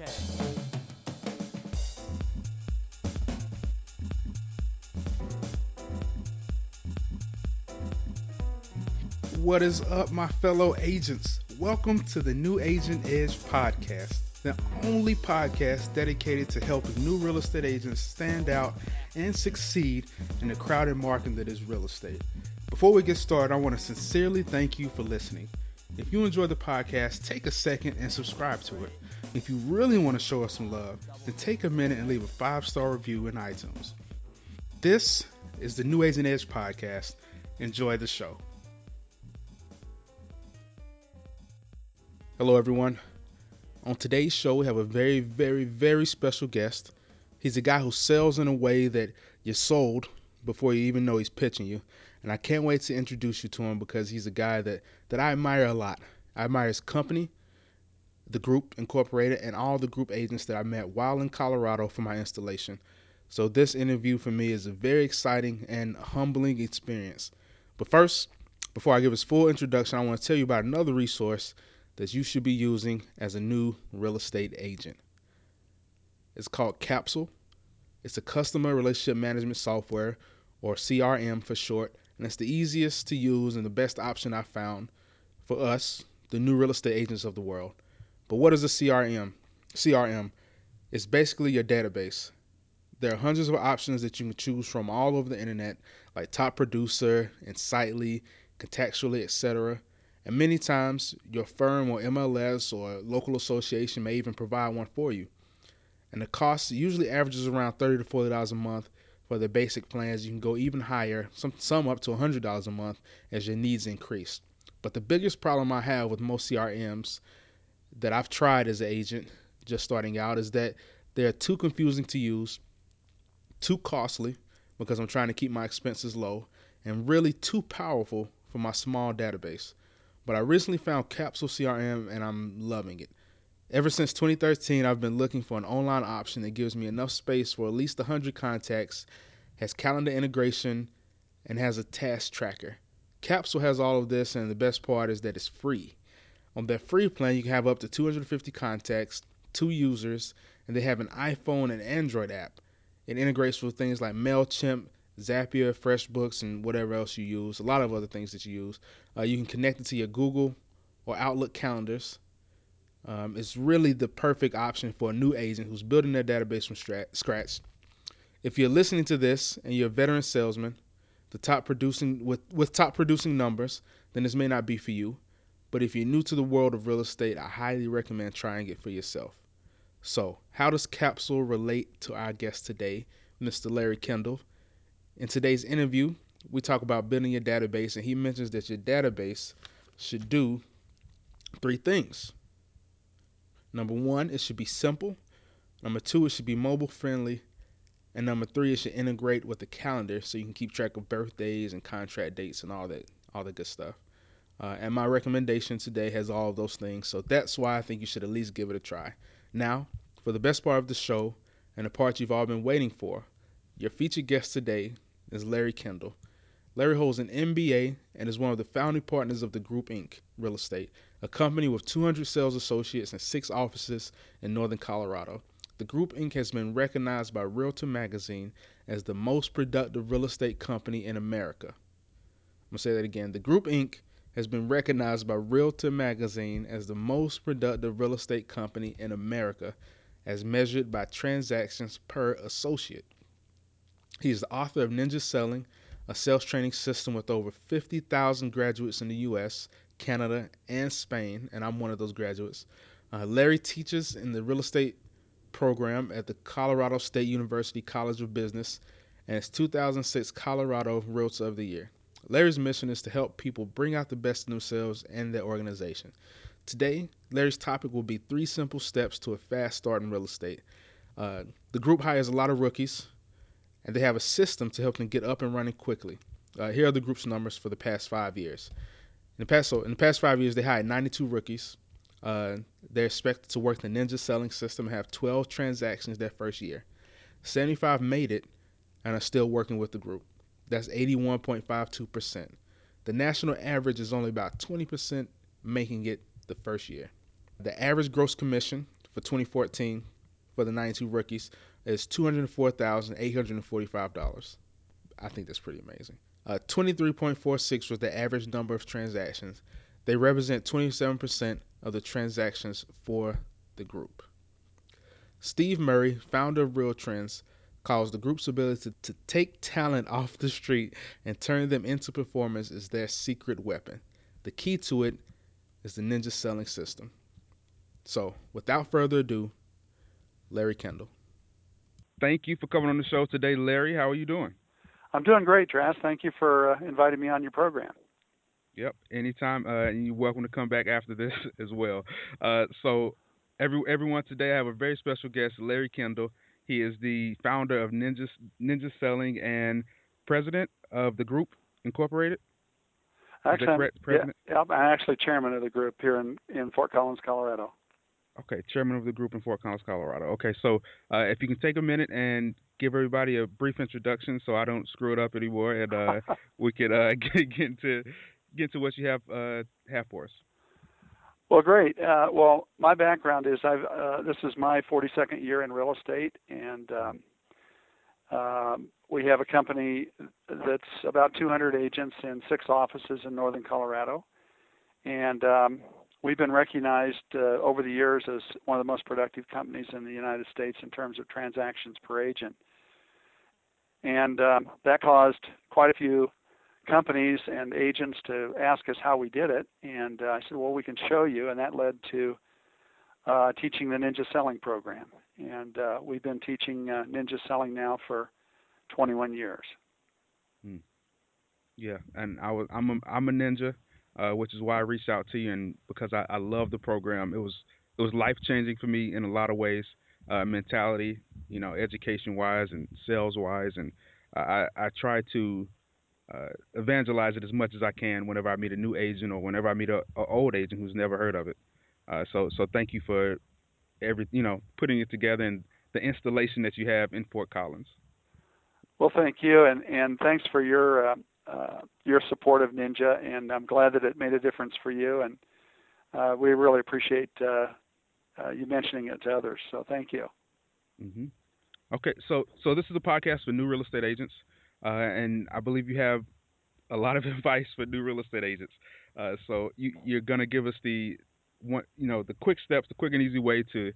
Okay. What is up, my fellow agents? Welcome to the New Agent Edge podcast, the only podcast dedicated to helping new real estate agents stand out and succeed in the crowded market that is real estate. Before we get started, I want to sincerely thank you for listening. If you enjoy the podcast, take a second and subscribe to it. If you really want to show us some love, then take a minute and leave a five star review in iTunes. This is the New Agent Edge podcast. Enjoy the show. Hello, everyone. On today's show, we have a very, very, very special guest. He's a guy who sells in a way that you're sold before you even know he's pitching you. And I can't wait to introduce you to him because he's a guy that, that I admire a lot. I admire his company, the group incorporated, and all the group agents that I met while in Colorado for my installation. So, this interview for me is a very exciting and humbling experience. But first, before I give his full introduction, I want to tell you about another resource that you should be using as a new real estate agent. It's called Capsule. It's a customer relationship management software, or CRM for short, and it's the easiest to use and the best option I found for us, the new real estate agents of the world. But what is a CRM? CRM is basically your database. There are hundreds of options that you can choose from all over the internet, like Top Producer, Insightly, Contactually, etc. And many times, your firm or MLS or local association may even provide one for you. And the cost usually averages around thirty to forty dollars a month for the basic plans. You can go even higher, some some up to hundred dollars a month as your needs increase. But the biggest problem I have with most CRMs that I've tried as an agent, just starting out, is that they're too confusing to use, too costly because I'm trying to keep my expenses low, and really too powerful for my small database. But I recently found Capsule CRM and I'm loving it. Ever since 2013, I've been looking for an online option that gives me enough space for at least 100 contacts, has calendar integration, and has a task tracker. Capsule has all of this, and the best part is that it's free. On their free plan, you can have up to 250 contacts, two users, and they have an iPhone and Android app. It integrates with things like MailChimp, Zapier, FreshBooks, and whatever else you use, a lot of other things that you use. Uh, you can connect it to your Google or Outlook calendars. Um, it's really the perfect option for a new agent who's building their database from scratch. If you're listening to this and you're a veteran salesman, the top producing with, with top producing numbers, then this may not be for you. But if you're new to the world of real estate, I highly recommend trying it for yourself. So, how does Capsule relate to our guest today, Mr. Larry Kendall? In today's interview, we talk about building your database, and he mentions that your database should do three things. Number one, it should be simple. Number two, it should be mobile friendly. And number three, it should integrate with the calendar so you can keep track of birthdays and contract dates and all that, all the good stuff. Uh, and my recommendation today has all of those things, so that's why I think you should at least give it a try. Now, for the best part of the show and the part you've all been waiting for, your featured guest today is Larry Kendall. Larry holds an MBA and is one of the founding partners of the Group Inc. Real Estate, a company with 200 sales associates and six offices in northern Colorado. The Group Inc. has been recognized by Realtor Magazine as the most productive real estate company in America. I'm going to say that again. The Group Inc. has been recognized by Realtor Magazine as the most productive real estate company in America as measured by transactions per associate. He is the author of Ninja Selling, a sales training system with over 50,000 graduates in the US, Canada, and Spain, and I'm one of those graduates. Uh, Larry teaches in the real estate program at the Colorado State University College of Business and is 2006 Colorado Realtor of the Year. Larry's mission is to help people bring out the best in themselves and their organization. Today, Larry's topic will be three simple steps to a fast start in real estate. Uh, the group hires a lot of rookies, and they have a system to help them get up and running quickly. Uh, here are the group's numbers for the past five years. In the past, so in the past five years, they hired 92 rookies. Uh, they're expected to work the Ninja selling system and have 12 transactions their first year. 75 made it and are still working with the group. That's 81.52%. The national average is only about 20% making it the first year. The average gross commission for 2014 for the 92 rookies is $204,845. I think that's pretty amazing. Uh, 23.46 was the average number of transactions. They represent 27% of the transactions for the group. Steve Murray, founder of Real Trends, calls the group's ability to, to take talent off the street and turn them into performers is their secret weapon. The key to it is the ninja selling system. So, without further ado, Larry Kendall. Thank you for coming on the show today, Larry. How are you doing? I'm doing great, Taras. Thank you for uh, inviting me on your program. Yep, anytime, uh, and you're welcome to come back after this as well. Uh, so, every everyone today, I have a very special guest, Larry Kendall. He is the founder of Ninja Ninja Selling and president of the group Incorporated. Actually, President? Yeah, I'm actually chairman of the group here in, in Fort Collins, Colorado. Okay, chairman of the group in Fort Collins, Colorado. Okay, so uh, if you can take a minute and give everybody a brief introduction, so I don't screw it up anymore, and uh, we could uh, get, get into get into what you have uh, have for us. Well, great. Uh, well, my background is I've uh, this is my 42nd year in real estate, and um, um, we have a company that's about 200 agents in six offices in northern Colorado, and um, we've been recognized uh, over the years as one of the most productive companies in the United States in terms of transactions per agent. And um, that caused quite a few companies and agents to ask us how we did it. And uh, I said, well, we can show you. And that led to uh, teaching the Ninja Selling Program. And uh, we've been teaching uh, Ninja Selling now for 21 years. Hmm. Yeah, and I was I'm a, I'm a ninja, uh, which is why I reached out to you, and because I, I love the program. It was it was life changing for me in a lot of ways, uh, mentality, you know, education wise and sales wise, and I I try to uh, evangelize it as much as I can whenever I meet a new agent or whenever I meet a, a old agent who's never heard of it. Uh, so so thank you for every you know putting it together and the installation that you have in Fort Collins. Well, thank you, and and thanks for your uh, uh, your support of Ninja, and I'm glad that it made a difference for you, and uh, we really appreciate uh, uh, you mentioning it to others. So thank you. Mm-hmm. Okay, so so this is a podcast for new real estate agents, uh, and I believe you have a lot of advice for new real estate agents. so you, you're going to give us the one, you know, the quick steps, the quick and easy way to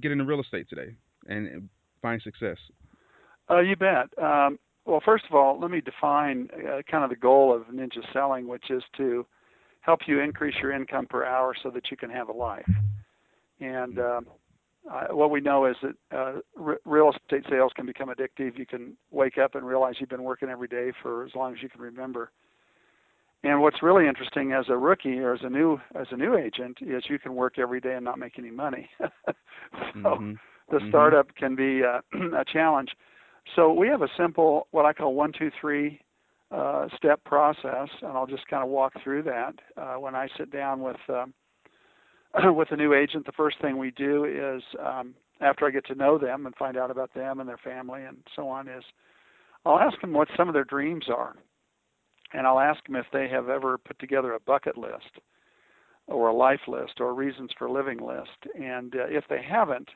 get into real estate today and find success. Uh, you bet. Um, well, first of all, let me define uh, kind of the goal of ninja selling, which is to help you increase your income per hour so that you can have a life. And mm-hmm. um, uh, what we know is that uh, r- real estate sales can become addictive. You can wake up and realize you've been working every day for as long as you can remember. And what's really interesting as a rookie or as a new as a new agent is you can work every day and not make any money. so mm-hmm. the mm-hmm. startup can be uh, a challenge. So we have a simple, what I call one, two, three uh, step process, and I'll just kind of walk through that. Uh, when I sit down with um, with a new agent, the first thing we do is um, after I get to know them and find out about them and their family and so on, is I'll ask them what some of their dreams are, and I'll ask them if they have ever put together a bucket list or a life list or reasons for living list, and uh, if they haven't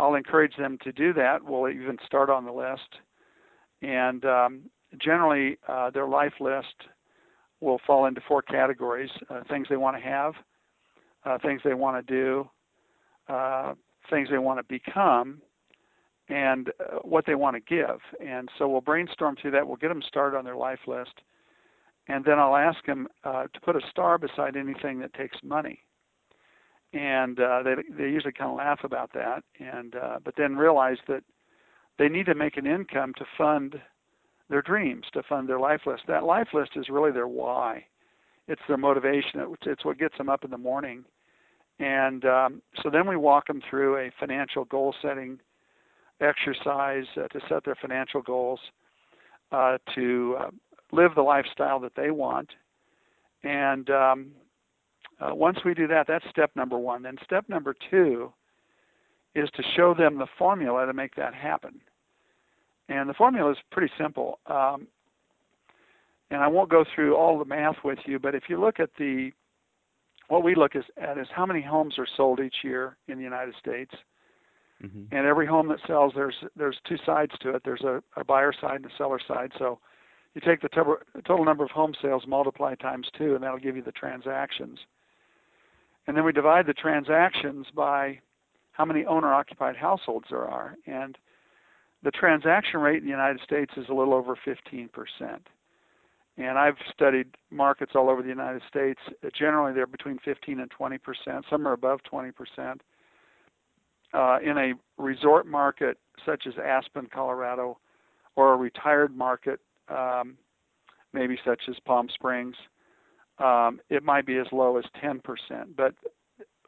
I'll encourage them to do that. We'll even start on the list. And um, generally, uh, their life list will fall into four categories uh, things they want to have, uh, things they want to do, uh, things they want to become, and uh, what they want to give. And so we'll brainstorm through that. We'll get them started on their life list. And then I'll ask them uh, to put a star beside anything that takes money and uh, they they usually kind of laugh about that, and uh, but then realize that they need to make an income to fund their dreams, to fund their life list. That life list is really their why. It's their motivation. It's what gets them up in the morning. And um, so then we walk them through a financial goal setting exercise uh, to set their financial goals, uh, to uh, live the lifestyle that they want, and um, uh, once we do that, that's step number one. Then step number two is to show them the formula to make that happen. And the formula is pretty simple. Um, and I won't go through all the math with you, but if you look at the what we look at is how many homes are sold each year in the United States. Mm-hmm. And every home that sells, there's there's two sides to it. There's a, a buyer side and a seller side. So you take the total number of home sales, multiply times two, and that'll give you the transactions. And then we divide the transactions by how many owner-occupied households there are. And the transaction rate in the United States is a little over 15%. And I've studied markets all over the United States. Generally, they're between 15 and 20%. Some are above 20%. Uh, in a resort market such as Aspen, Colorado, or a retired market, um, maybe such as Palm Springs, um, it might be as low as 10%. But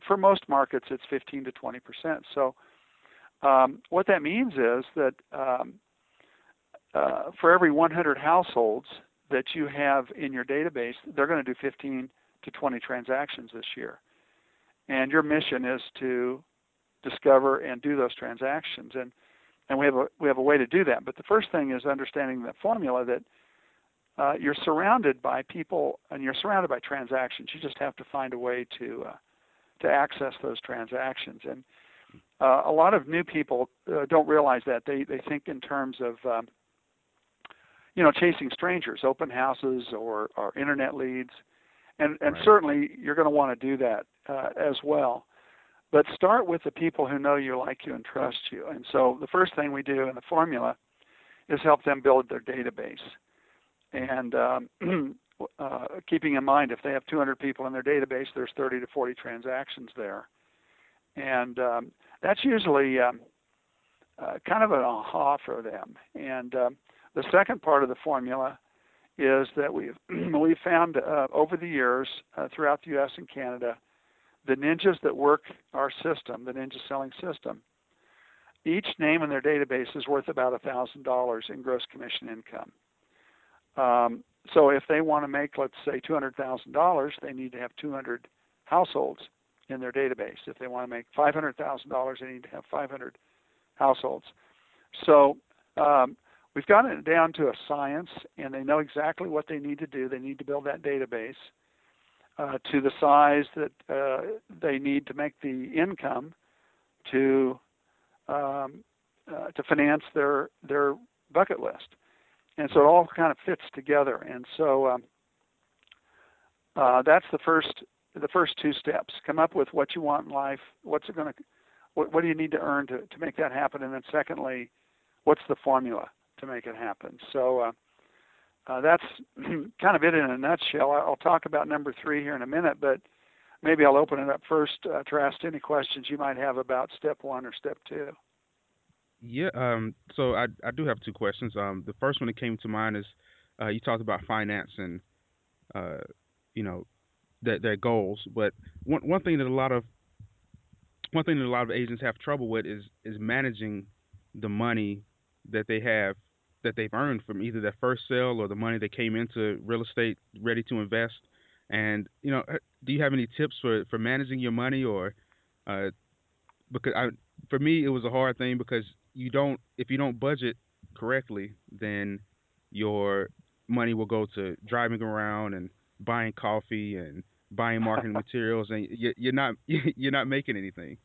for most markets, it's 15 to 20%. So um, what that means is that um, uh, for every 100 households that you have in your database, they're going to do 15 to 20 transactions this year. And your mission is to discover and do those transactions. And and we have a we have a way to do that. But the first thing is understanding the formula that uh, you're surrounded by people and you're surrounded by transactions. You just have to find a way to uh, to access those transactions. And uh, a lot of new people uh, don't realize that they they think in terms of um, you know chasing strangers, open houses, or or internet leads, and and right. certainly you're going to want to do that uh, as well. But start with the people who know you, like you, and trust you. And so the first thing we do in the formula is help them build their database. And um, uh, keeping in mind, if they have 200 people in their database, there's 30 to 40 transactions there. And um, that's usually um, uh, kind of an aha for them. And um, the second part of the formula is that we've we've found uh, over the years uh, throughout the U.S. and Canada the ninjas that work our system, the ninja selling system, each name in their database is worth about $1,000 in gross commission income. Um, so if they want to make, let's say, $200,000, they need to have 200 households in their database. If they want to make $500,000, they need to have 500 households. So um, we've gotten it down to a science, and they know exactly what they need to do. They need to build that database uh, to the size that uh, they need to make the income to um, uh, to finance their their bucket list, and so it all kind of fits together. And so um, uh, that's the first the first two steps. Come up with what you want in life. What's it going to what, what do you need to earn to, to make that happen? And then secondly, what's the formula to make it happen? So uh, uh, that's kind of it in a nutshell. I'll talk about number three here in a minute, but maybe I'll open it up first uh, to ask any questions you might have about step one or step two. Yeah, um, so I, I do have two questions. Um, the first one that came to mind is uh, you talked about finance and uh, you know their, their goals, but one one thing that a lot of one thing that a lot of agents have trouble with is is managing the money that they have that they've earned from either their first sale or the money that came into real estate ready to invest. And you know, uh, do you have any tips for for managing your money or uh, because I for me it was a hard thing because you don't if you don't budget correctly then your money will go to driving around and buying coffee and buying marketing materials and you're not you're not making anything.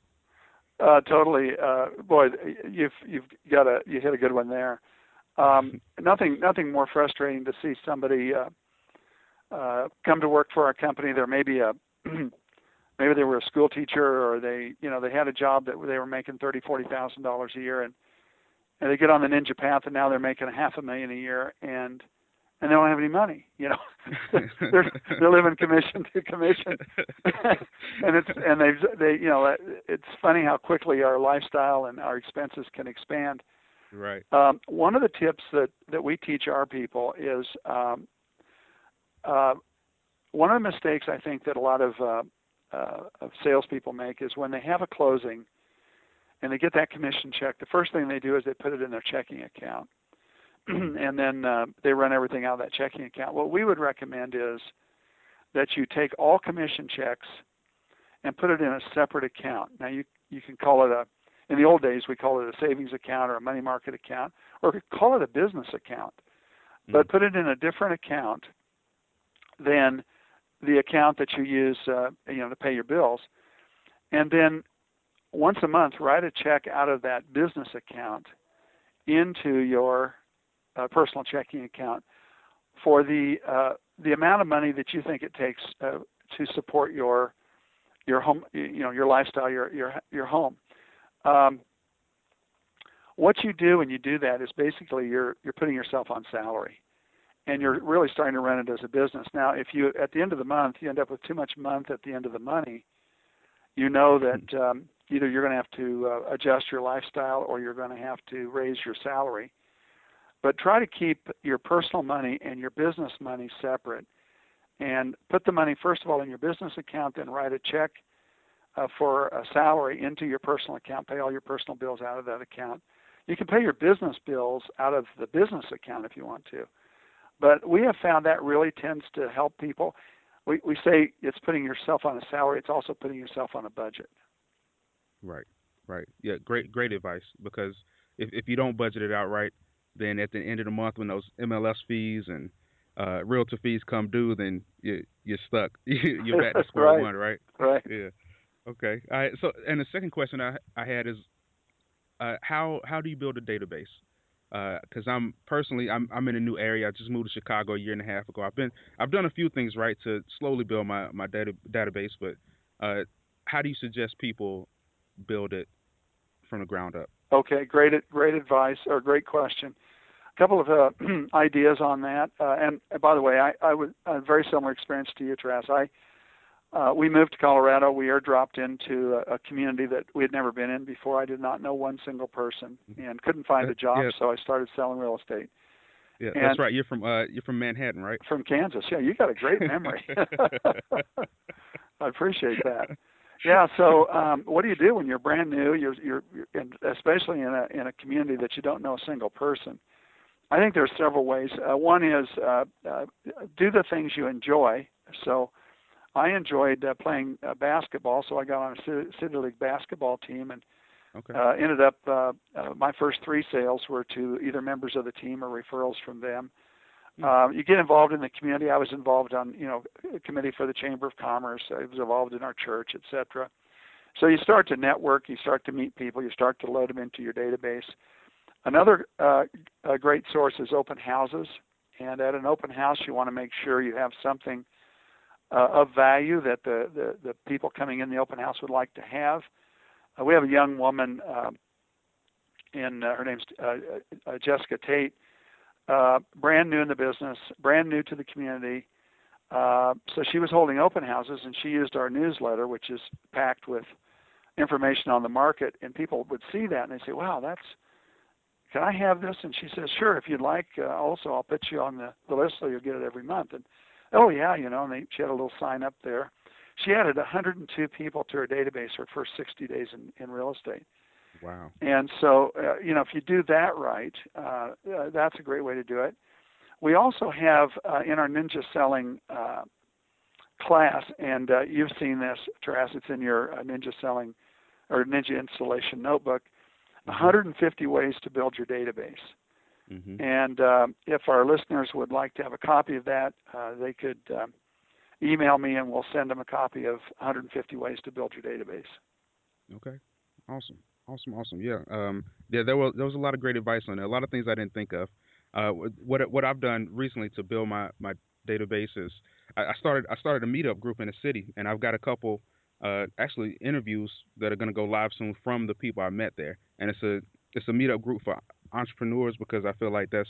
Uh, totally, uh, boy, you've you've got a you hit a good one there. Um, nothing, nothing more frustrating to see somebody uh, uh, come to work for our company. There may be a maybe they were a school teacher or they, you know, they had a job that they were making thirty, forty thousand dollars a year, and and they get on the ninja path, and now they're making a half a million a year, and and they don't have any money. You know, they're they're living commission to commission, and it's and they they you know it's funny how quickly our lifestyle and our expenses can expand Right. Um, one of the tips that, that we teach our people is um, uh, one of the mistakes I think that a lot of, uh, uh, of salespeople make is when they have a closing and they get that commission check, the first thing they do is they put it in their checking account. and then uh, they run everything out of that checking account. What we would recommend is that you take all commission checks and put it in a separate account. Now you you can call it a in the old days we call it a savings account or a money market account or call it a business account mm. but put it in a different account than the account that you use, uh, you know, to pay your bills, and then once a month write a check out of that business account into your uh, personal checking account for the uh, the amount of money that you think it takes uh, to support your your home, you know, your lifestyle, your your your home. Um, what you do when you do that is basically you're you're putting yourself on salary, and you're really starting to run it as a business. Now, if you at the end of the month you end up with too much month at the end of the money, you know that um, either you're going to have to uh, adjust your lifestyle or you're going to have to raise your salary. But try to keep your personal money and your business money separate and put the money first of all in your business account, then write a check uh, for a salary into your personal account, pay all your personal bills out of that account. You can pay your business bills out of the business account if you want to. But we have found that really tends to help people. We, we say it's putting yourself on a salary, it's also putting yourself on a budget. Right, right. Yeah, great, great advice because if, if you don't budget it out right, then at the end of the month when those MLS fees and uh, realtor fees come due, then you, you're stuck. you're back to square right. one, right? Right. Yeah. Okay. All right. So, and the second question I I had is, uh, how how do you build a database? Because uh, I'm personally I'm I'm in a new area. I just moved to Chicago a year and a half ago. I've been I've done a few things right to slowly build my my data database, but uh, how do you suggest people build it from the ground up? Okay, great great advice or great question A couple of uh, ideas on that. Uh, and, by the way, I, I was a very similar experience to you, Taras. I uh, we moved to Colorado. We airdropped into a, a, community that we had never been in before. I did not know one single person and couldn't find a job, yeah. so I started selling real estate. Yeah, and that's right. You're from uh, you're from Manhattan, right? From Kansas. Yeah, you got a great memory. I appreciate that. Yeah. So, um, what do you do when you're brand new? You're, you're, you're and especially in a in a community that you don't know a single person. I think there are several ways. Uh, one is uh, uh, do the things you enjoy. So I enjoyed uh, playing uh, basketball, so I got on a city, city league basketball team and okay. uh, ended up. Uh, uh, my first three sales were to either members of the team or referrals from them. Uh, you get involved in the community. I was involved on, you know, a committee for the Chamber of Commerce. I was involved in our church, etc. So you start to network. You start to meet people. You start to load them into your database. Another uh, great source is open houses. And at an open house, you want to make sure you have something uh, of value that the, the, the, people coming in the open house would like to have. Uh, we have a young woman, um, in uh, her name's uh, uh, Jessica Tate, brand new in the business, brand new to the community. so she was holding open houses, and she used our newsletter, which is packed with information on the market, and people would see that and they say, "Wow, that's can I have this? And she says, sure, if you'd like. Uh, also, I'll put you on the, the list so you'll get it every month. And oh yeah, you know, and they, she had a little sign up there. She added 102 people to her database her first 60 days in, in real estate. Wow. And so, uh, you know, if you do that right, uh, uh, that's a great way to do it. We also have uh, in our ninja selling uh, class, and uh, you've seen this, Taras, it's in your uh, ninja selling or ninja installation notebook. 150 ways to build your database. Mm-hmm. And uh, if our listeners would like to have a copy of that, uh, they could uh, email me and we'll send them a copy of 150 ways to build your database. Okay, awesome, awesome, awesome. Yeah, um, yeah. There was there was a lot of great advice on there. A lot of things I didn't think of. Uh, what what I've done recently to build my my database is I, I started I started a meetup group in the city, and I've got a couple uh, actually interviews that are going to go live soon from the people I met there, and it's a it's a meetup group for entrepreneurs because I feel like that's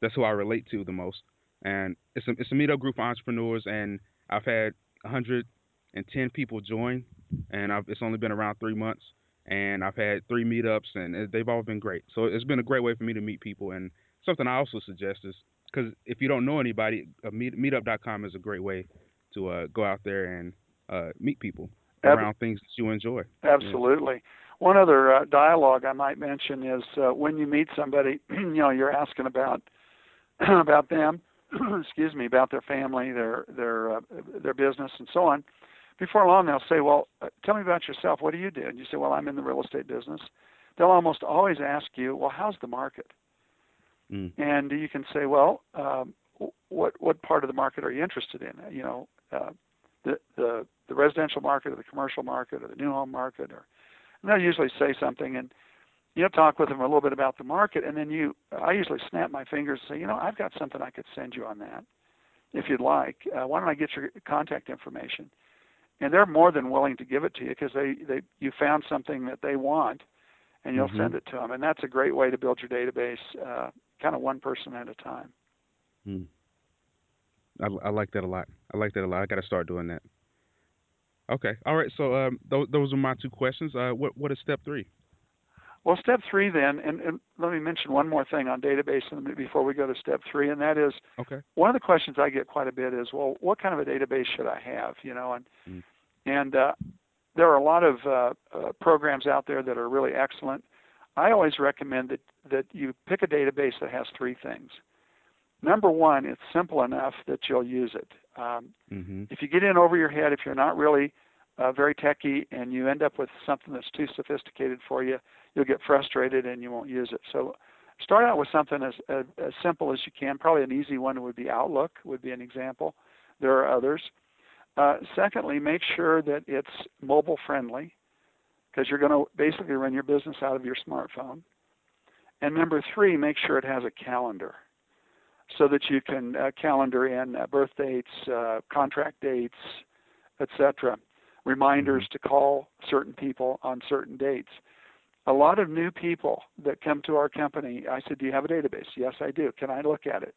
that's who I relate to the most, and it's a it's a meetup group of entrepreneurs, and I've had 110 people join, and I've, it's only been around three months, and I've had three meetups, and they've all been great. So it's been a great way for me to meet people, and something I also suggest is because if you don't know anybody, meet, meetup.com is a great way to uh, go out there and uh, meet people around things that you enjoy. Absolutely. One other uh, dialogue I might mention is uh, when you meet somebody, you know, you're asking about about them, excuse me, about their family, their their uh, their business, and so on. Before long, they'll say, "Well, uh, tell me about yourself. What do you do?" And you say, "Well, I'm in the real estate business." They'll almost always ask you, "Well, how's the market?" Mm. And you can say, "Well, um, what what part of the market are you interested in?" You know, uh, the the, the residential market or the commercial market or the new home market or and they'll usually say something and you know talk with them a little bit about the market and then you I usually snap my fingers and say you know I've got something I could send you on that if you'd like uh, why don't I get your contact information and they're more than willing to give it to you because they they you found something that they want and you'll Mhm. send it to them and that's a great way to build your database uh, kind of one person at a time Mm. I, I like that a lot. I like that a lot. I got to start doing that. Okay. All right. So um, those those are my two questions. Uh, what what is step three? Well, step three then, and, and let me mention one more thing on database before we go to step three, and that is Okay. one of the questions I get quite a bit is, well, what kind of a database should I have? You know, and Mm. and uh, there are a lot of uh, uh, programs out there that are really excellent. I always recommend that that you pick a database that has three things. Number one, it's simple enough that you'll use it. Um, Mm-hmm. if you get in over your head, if you're not really uh, very techy and you end up with something that's too sophisticated for you, you'll get frustrated and you won't use it. So start out with something as, as, as simple as you can. Probably an easy one would be Outlook, would be an example. There are others. Uh, secondly, make sure that it's mobile friendly because you're going to basically run your business out of your smartphone. And number three, make sure it has a calendar so that you can uh, calendar in uh, birth dates, uh, contract dates, etc., reminders to call certain people on certain dates. A lot of new people that come to our company, I said, "Do you have a database?" "Yes, I do." "Can I look at it?"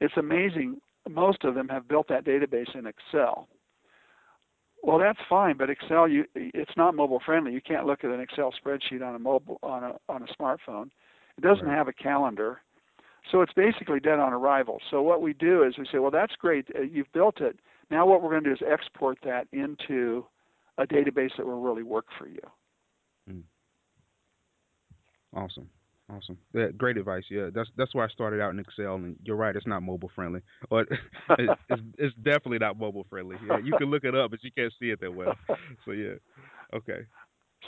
It's amazing. Most of them have built that database in Excel. Well, that's fine, but Excel, you, it's not mobile friendly. You can't look at an Excel spreadsheet on a mobile on a on a smartphone. It doesn't Right. have a calendar. So it's basically dead on arrival. So what we do is we say, well, that's great. Uh, you've built it. Now what we're going to do is export that into a database that will really work for you. Awesome. Awesome. Yeah, great advice. Yeah, that's that's why I started out in Excel, and you're right, it's not mobile friendly, but it, it's it's definitely not mobile friendly. Yeah, you can look it up, but you can't see it that well. So yeah, okay.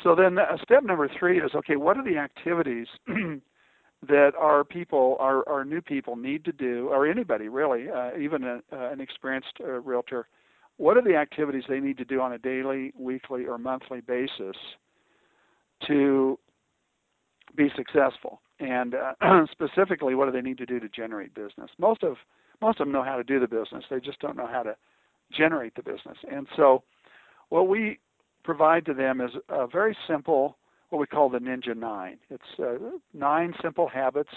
So then uh, step number three is okay, what are the activities that our people, our, our new people need to do, or anybody really, uh, even a, uh, an experienced uh, realtor, what are the activities they need to do on a daily, weekly, or monthly basis to be successful? And uh, specifically, what do they need to do to generate business? Most of most of them know how to do the business; they just don't know how to generate the business. And so, what we provide to them is a very simple, what we call the Ninja Nine. It's uh, nine simple habits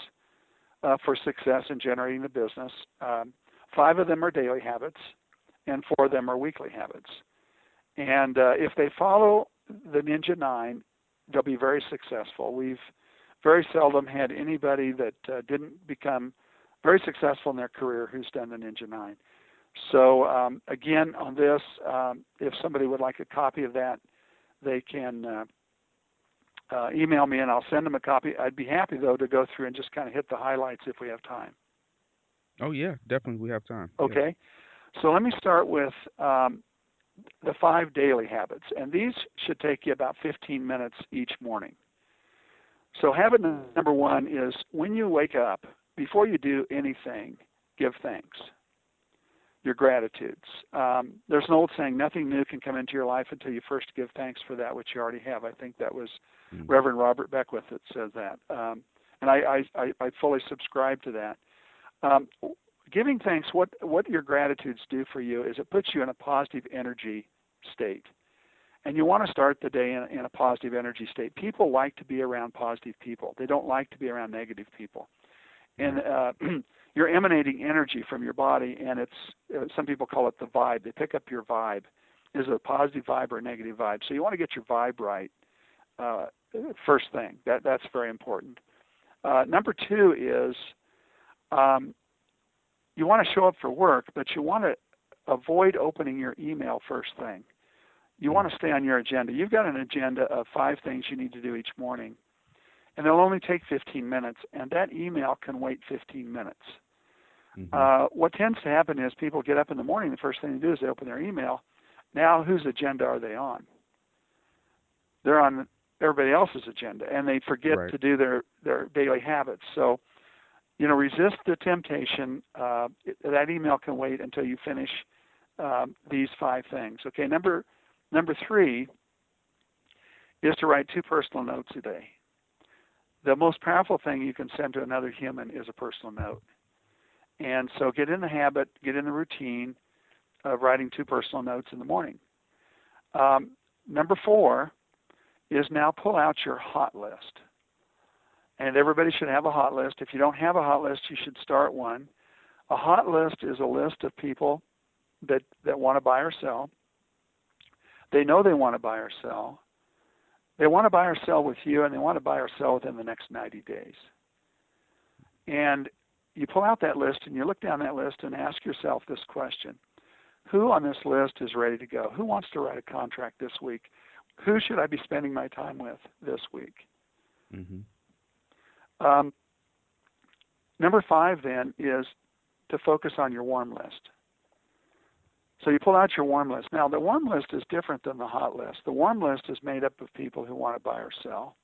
uh, for success in generating the business. Um, five of them are daily habits, and four of them are weekly habits. And uh, if they follow the Ninja Nine, they'll be very successful. We've very seldom had anybody that uh, didn't become very successful in their career who's done the Ninja Nine. So um, again, on this, um, if somebody would like a copy of that, they can uh, email me and I'll send them a copy. I'd be happy though to go through and just kind of hit the highlights if we have time. Oh yeah, definitely we have time. Yeah. Okay, so let me start with um, the five daily habits, and these should take you about 15 minutes each morning. So habit number one is when you wake up, before you do anything, give thanks. Your gratitudes. Um, there's an old saying, nothing new can come into your life until you first give thanks for that which you already have. I think that was Mm. Reverend Robert Beckwith that says that. Um, and I, I, I fully subscribe to that. Um, giving thanks, what, what your gratitudes do for you is it puts you in a positive energy state. And you want to start the day in, in a positive energy state. People like to be around positive people. They don't like to be around negative people. And uh, you're emanating energy from your body, and it's uh, some people call it the vibe. They pick up your vibe. Is it a positive vibe or a negative vibe? So you want to get your vibe right uh, first thing. That that's very important. Uh, number two is um, you want to show up for work, but you want to avoid opening your email first thing. You want to stay on your agenda. You've got an agenda of five things you need to do each morning, and they'll only take 15 minutes, and that email can wait 15 minutes. Mhm. Uh, what tends to happen is people get up in the morning, the first thing they do is they open their email. Now, whose agenda are they on? They're on everybody else's agenda, and they forget Right. to do their their daily habits. So, you know, resist the temptation. Uh, it- that email can wait until you finish um, these five things. Okay, number number three is to write two personal notes a day. The most powerful thing you can send to another human is a personal note. And so get in the habit, get in the routine of writing two personal notes in the morning. Um, number four is now pull out your hot list. And everybody should have a hot list. If you don't have a hot list, you should start one. A hot list is a list of people that, that want to buy or sell. They know they want to buy or sell. They want to buy or sell with you, and they want to buy or sell within the next 90 days. And you pull out that list and you look down that list and ask yourself this question Who on this list is ready to go? Who wants to write a contract this week? Who should I be spending my time with this week? Mm-hmm. Um, number five, then, is to focus on your warm list. So you pull out your warm list. Now, the warm list is different than the hot list. The warm list is made up of people who want to buy or sell,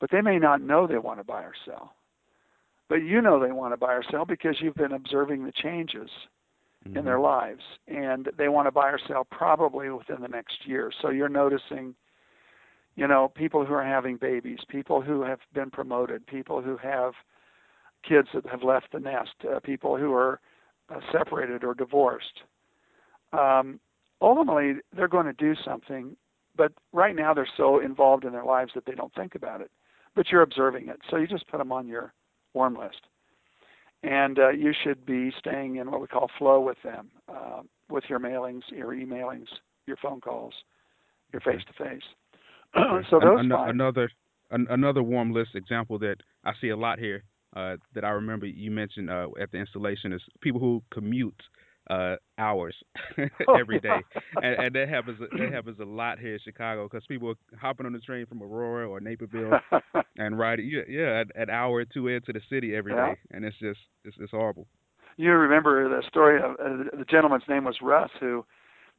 but they may not know they want to buy or sell. But you know they want to buy or sell because you've been observing the changes mm-hmm. in their mm-hmm. lives, and they want to buy or sell probably within the next year. So you're noticing, you know, people who are having babies, people who have been promoted, people who have kids that have left the nest, uh, people who are uh, separated or divorced um, ultimately they're going to do something, but right now they're so involved in their lives that they don't think about it. But you're observing it, so you just put them on your warm list, and uh, you should be staying in what we call flow with them, uh, with your mailings, your emailings, your phone calls, your face to face. So those An- five. another an- another warm list example that I see a lot here uh, that I remember you mentioned uh, at the installation is people who commute uh, hours oh, every day, and, and that happens that happens a lot here in Chicago because people are hopping on the train from Aurora or Naperville and riding yeah, yeah an hour or two into the city every yeah. day, and it's just it's, it's horrible. You remember the story of uh, the gentleman's name was Russ who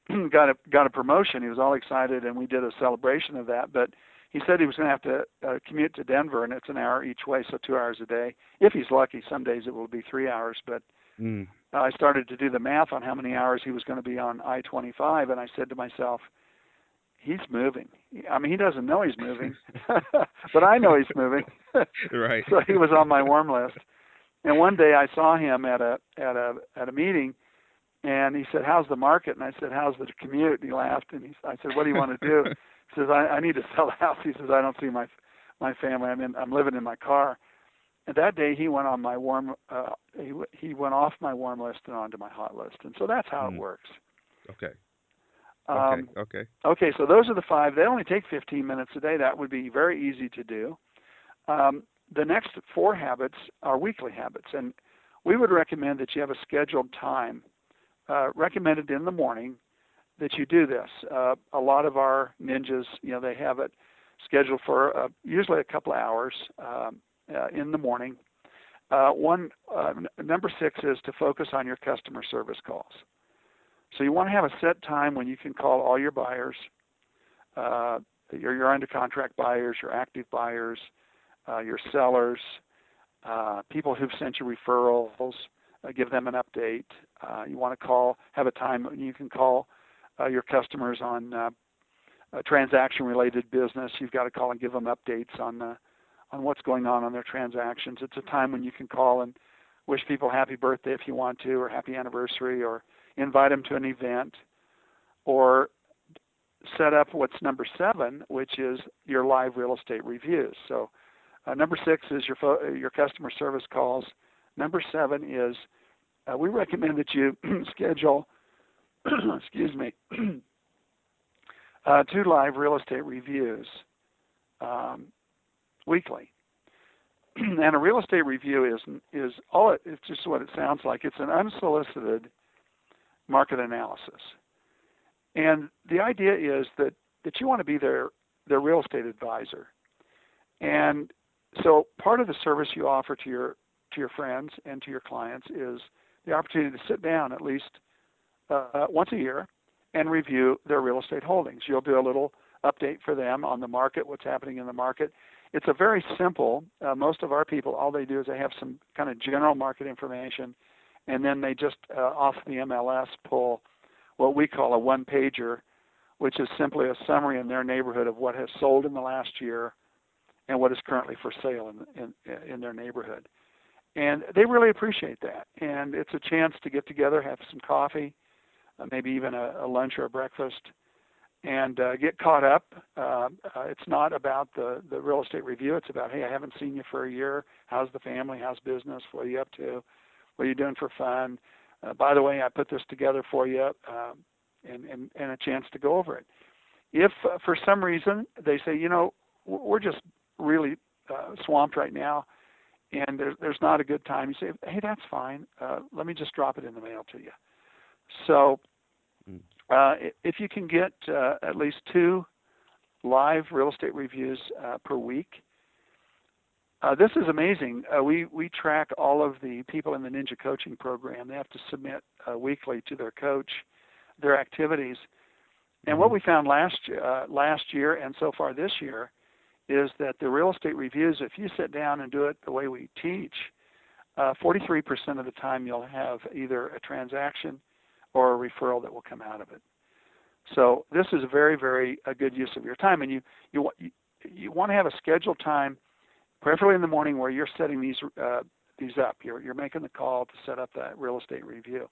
got a got a promotion. He was all excited, and we did a celebration of that. But he said he was going to have to uh, commute to Denver, and it's an hour each way, so two hours a day. If he's lucky, some days it will be three hours, but Mm. I started to do the math on how many hours he was going to be on I-25, and I said to myself, he's moving. I mean, he doesn't know he's moving, but I know he's moving. right. so he was on my warm list. And one day I saw him at a at a at a meeting, and he said, "How's the market?" And I said, "How's the commute?" And he laughed, and he, I said, "What do you want to do?" He says, I, "I need to sell the house." He says, "I don't see my my family. I'm in. I'm living in my car." And that day he went on my warm uh, he he went off my warm list and onto my hot list, and so that's how mm. it works. Okay. Um, okay. Okay. Okay. So those are the five. They only take 15 minutes a day. That would be very easy to do. Um, the next four habits are weekly habits, and we would recommend that you have a scheduled time, uh, recommended in the morning, that you do this. Uh, a lot of our ninjas, you know, they have it scheduled for uh, usually a couple of hours. Um, uh, in the morning. Uh, one uh, number six is to focus on your customer service calls. So you want to have a set time when you can call all your buyers, uh, your, your under contract buyers, your active buyers, uh, your sellers, uh, people who've sent you referrals, uh, give them an update. Uh, you want to call, have a time when you can call uh, your customers on uh, transaction related business. You've got to call and give them updates on uh, on what's going on on their transactions. It's a time when you can call and wish people happy birthday if you want to, or happy anniversary, or invite them to an event, or set up what's number seven, which is your live real estate reviews. So, uh, number six is your fo- your customer service calls. Number seven is uh, we recommend that you schedule, excuse me, uh, two live real estate reviews. Um, weekly. and a real estate review is is all it, it's just what it sounds like. It's an unsolicited market analysis. And the idea is that that you want to be their their real estate advisor. And so part of the service you offer to your to your friends and to your clients is the opportunity to sit down at least uh, once a year and review their real estate holdings. You'll do a little update for them on the market, what's happening in the market, it's a very simple. Uh, most of our people, all they do is they have some kind of general market information, and then they just uh, off the MLS pull what we call a one pager, which is simply a summary in their neighborhood of what has sold in the last year and what is currently for sale in in, in their neighborhood. And they really appreciate that. And it's a chance to get together, have some coffee, uh, maybe even a, a lunch or a breakfast, and uh, get caught up. Uh, uh, it's not about the the real estate review. It's about hey, I haven't seen you for a year. How's the family? How's business? What are you up to? What are you doing for fun? Uh, by the way, I put this together for you, um, and, and and a chance to go over it. If uh, for some reason they say, you know, we're just really uh, swamped right now, and there's there's not a good time, you say, hey, that's fine. Uh, let me just drop it in the mail to you. So. Uh, if you can get uh, at least two live real estate reviews uh, per week, uh, this is amazing. Uh, we we track all of the people in the Ninja Coaching Program. They have to submit uh, weekly to their coach their activities. And what mm-hmm. we found last uh, last year and so far this year is that the real estate reviews, if you sit down and do it the way we teach, uh, 43% of the time you'll have either a transaction or a referral that will come out of it. So this is a very, very a good use of your time, and you you you, you want to have a scheduled time, preferably in the morning, where you're setting these uh, these up. You're you're making the call to set up that real estate review.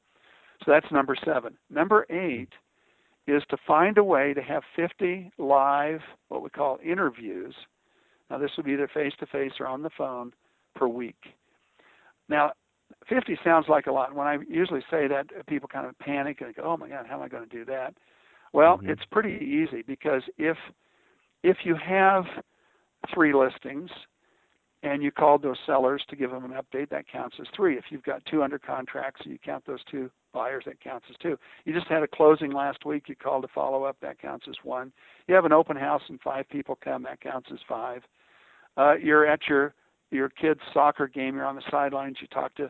So that's number seven. Number eight is to find a way to have 50 live, what we call interviews. Now, this would be either face to face or on the phone per week. Now, 50 sounds like a lot. When I usually say that, people kind of panic and go, "Oh my God, how am I going to do that?" Well, mm-hmm. it's pretty easy because if if you have three listings and you called those sellers to give them an update, that counts as three. If you've got two under contracts and you count those two buyers, that counts as two. You just had a closing last week, you called to follow up, that counts as one. You have an open house and five people come, that counts as five. Uh, you're at your your kid's soccer game, you're on the sidelines, you talk to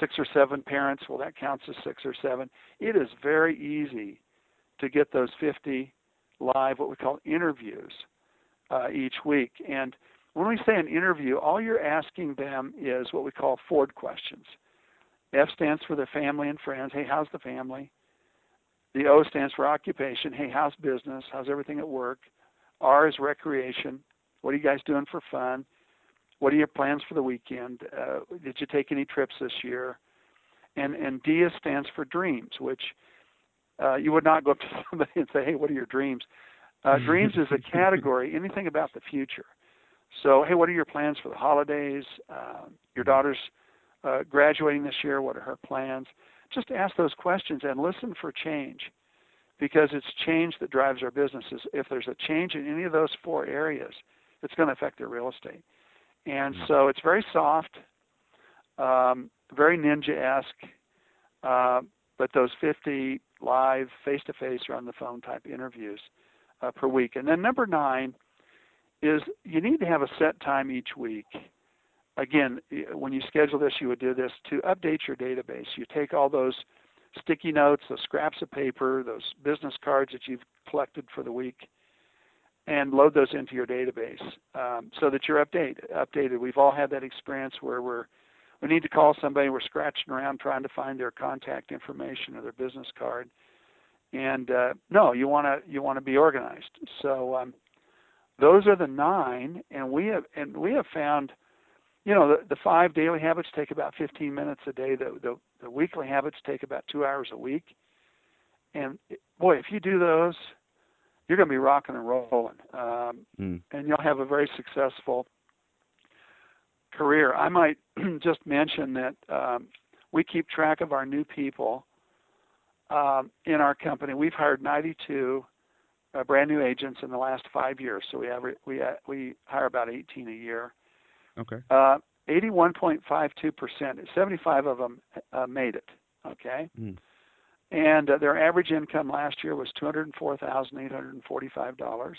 six or seven parents, well, that counts as six or seven. It is very easy to get those 50 live, what we call interviews, uh, each week. And when we say an interview, all you're asking them is what we call Ford questions. F stands for their family and friends. Hey, how's the family? The O stands for occupation. Hey, how's business? How's everything at work? R is recreation. What are you guys doing for fun? What are your plans for the weekend? Uh, did you take any trips this year? And and D stands for dreams, which uh, you would not go up to somebody and say, "Hey, what are your dreams?" Uh, dreams is a category, anything about the future. So, hey, what are your plans for the holidays? Uh, your daughter's uh, graduating this year. What are her plans? Just ask those questions and listen for change because it's change that drives our businesses. If there's a change in any of those four areas, it's going to affect their real estate. And so it's very soft, um, very ninja esque, uh, but those 50 live, face to face, or on the phone type interviews uh, per week. And then number nine is you need to have a set time each week. Again, when you schedule this, you would do this to update your database. You take all those sticky notes, those scraps of paper, those business cards that you've collected for the week, and load those into your database um, so that you're updated. Updated. We've all had that experience where we're we need to call somebody. We're scratching around trying to find their contact information or their business card. And uh, no, you want to you want to be organized. So um, those are the nine, and we have and we have found, you know, the, the five daily habits take about 15 minutes a day. The, the the weekly habits take about two hours a week. And boy, if you do those, you're going to be rocking and rolling, um, mm. and you'll have a very successful career. I might just mention that um, we keep track of our new people um, in our company. We've hired 92 uh, brand new agents in the last five years. So we have we uh, we hire about 18 a year. Okay. Uh, 81.52 percent, 75 of them uh, made it. Okay. Mm. And uh, their average income last year was two hundred four thousand eight hundred forty-five dollars.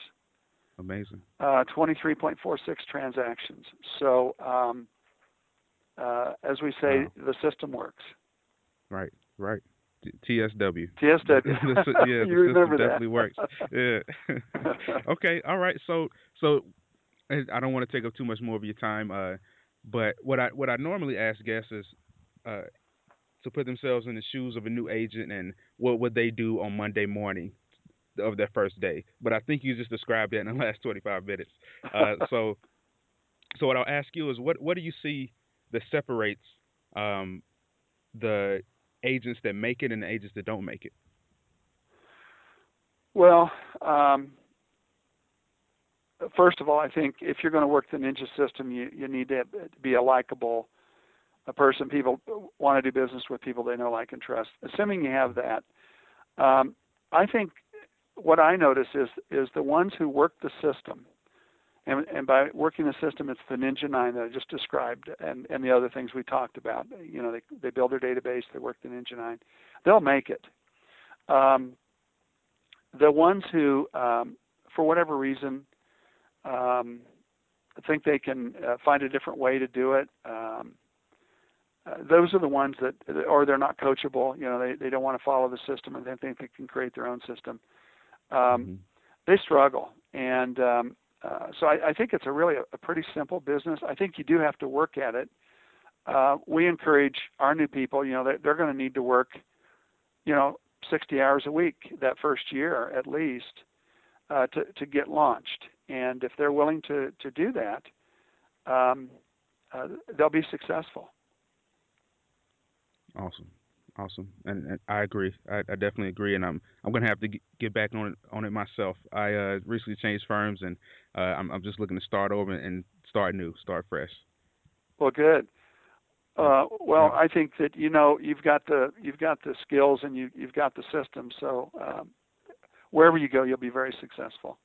Amazing. Uh, 23.46 transactions. So, um, uh, as we say, wow. the system works. Right. Right. TSW. TSW. yeah, you remember that. definitely works. Yeah. okay. All right. So so I don't want to take up too much more of your time, uh, but what I what I normally ask guests is uh, to put themselves in the shoes of a new agent and what would they do on Monday morning of their first day. But I think you just described that in the last 25 minutes. Uh, so, so what I'll ask you is, what what do you see that separates um, the agents that make it and the agents that don't make it? Well, um, first of all, I think if you're going to work the ninja system, you you need to be a likable a person. People want to do business with people they know, like, and trust. Assuming you have that, um, I think what I notice is is the ones who work the system, and, and by working the system, it's the Ninja Nine that I just described, and and the other things we talked about. You know, they they build their database, they work the Ninja Nine, they'll make it. Um, the ones who, um, for whatever reason, um, think they can uh, find a different way to do it. Um, those are the ones that, or they're not coachable. You know, they, they don't want to follow the system and they think they can create their own system. Um, mm-hmm. They struggle, and um, uh, so I, I think it's a really a, a pretty simple business. I think you do have to work at it. Uh, we encourage our new people. You know, they're, they're going to need to work, you know, 60 hours a week that first year at least uh, to to get launched. And if they're willing to to do that, um, uh, they'll be successful. Awesome, awesome, and, and I agree. I, I, definitely agree, and I'm I'm gonna have to get back on it on it myself. I uh, recently changed firms, and uh, I'm I'm just looking to start over and start new, start fresh. Well, good. Uh, well, yeah. I think that you know you've got the you've got the skills and you you've got the system. So um, wherever you go, you'll be very successful.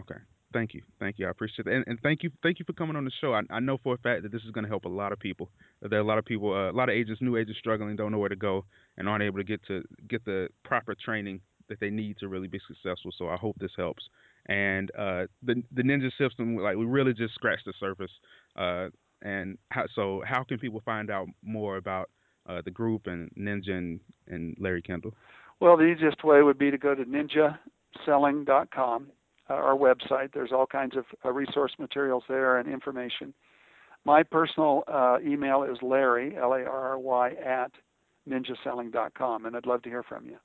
Okay. Thank you, thank you. I appreciate it, and, and thank you, thank you for coming on the show. I, I know for a fact that this is going to help a lot of people. There are a lot of people, uh, a lot of agents, new agents struggling, don't know where to go, and aren't able to get to get the proper training that they need to really be successful. So I hope this helps. And uh, the the ninja system, like we really just scratched the surface. Uh, and how, so, how can people find out more about uh, the group and Ninja and, and Larry Kendall? Well, the easiest way would be to go to ninjaselling.com uh, our website. There's all kinds of uh, resource materials there and information. My personal uh, email is Larry, L A R R Y, at ninjaselling.com, and I'd love to hear from you.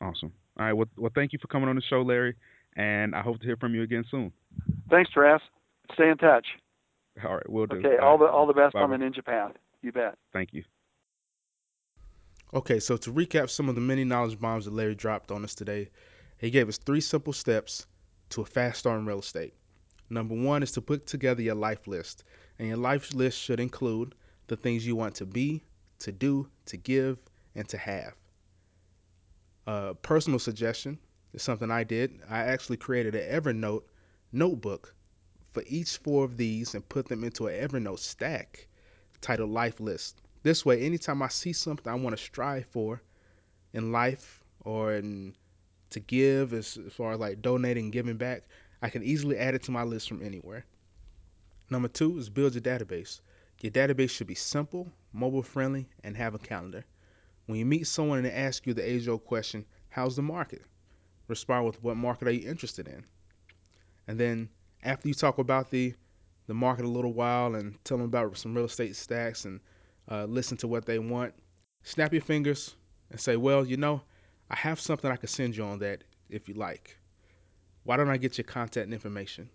Awesome. All right. Well, well, thank you for coming on the show, Larry, and I hope to hear from you again soon. Thanks, Taras. Stay in touch. All right, we'll do. Okay, all, all the all the best Bye-bye. on the Ninja Path. You bet. Thank you. Okay, so to recap some of the many knowledge bombs that Larry dropped on us today, he gave us three simple steps to a fast start in real estate. Number one is to put together your life list, and your life list should include the things you want to be, to do, to give, and to have. A personal suggestion is something I did. I actually created an Evernote notebook for each four of these and put them into an Evernote stack titled Life List. This way, anytime I see something I want to strive for in life or in to give as, as far as like donating, giving back, I can easily add it to my list from anywhere. Number two is build your database. Your database should be simple, mobile friendly, and have a calendar. When you meet someone and they ask you the age old question, How's the market? Respond with what market are you interested in? And then after you talk about the the market a little while and tell them about some real estate stacks and uh, listen to what they want, snap your fingers and say, Well, you know, I have something I can send you on that if you like. Why don't I get your contact information?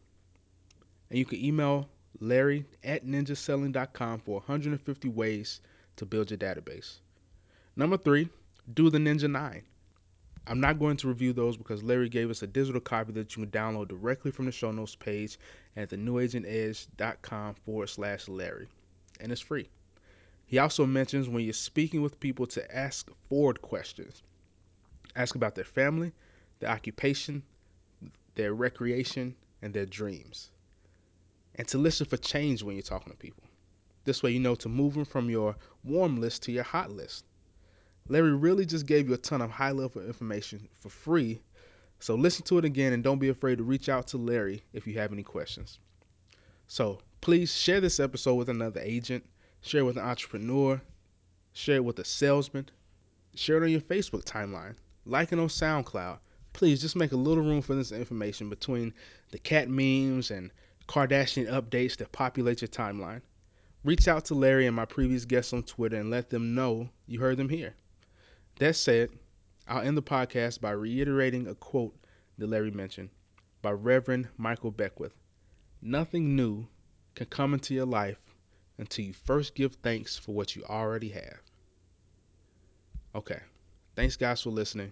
And you can email Larry at ninjaselling.com for 150 ways to build your database. Number three, do the Ninja 9. I'm not going to review those because Larry gave us a digital copy that you can download directly from the show notes page at thenewagentedge.com FORD slash Larry. And it's free. He also mentions when you're speaking with people to ask forward questions. Ask about their family, their occupation, their recreation, and their dreams. And to listen for change when you're talking to people. This way, you know to move them from your warm list to your hot list. Larry really just gave you a ton of high level information for free. So listen to it again and don't be afraid to reach out to Larry if you have any questions. So please share this episode with another agent, share it with an entrepreneur, share it with a salesman, share it on your Facebook timeline like it on SoundCloud. Please just make a little room for this information between the cat memes and Kardashian updates that populate your timeline. Reach out to Larry and my previous guests on Twitter and let them know you heard them here. That said, I'll end the podcast by reiterating a quote that Larry mentioned by Reverend Michael Beckwith. Nothing new can come into your life until you first give thanks for what you already have. Okay. Thanks, guys, for listening.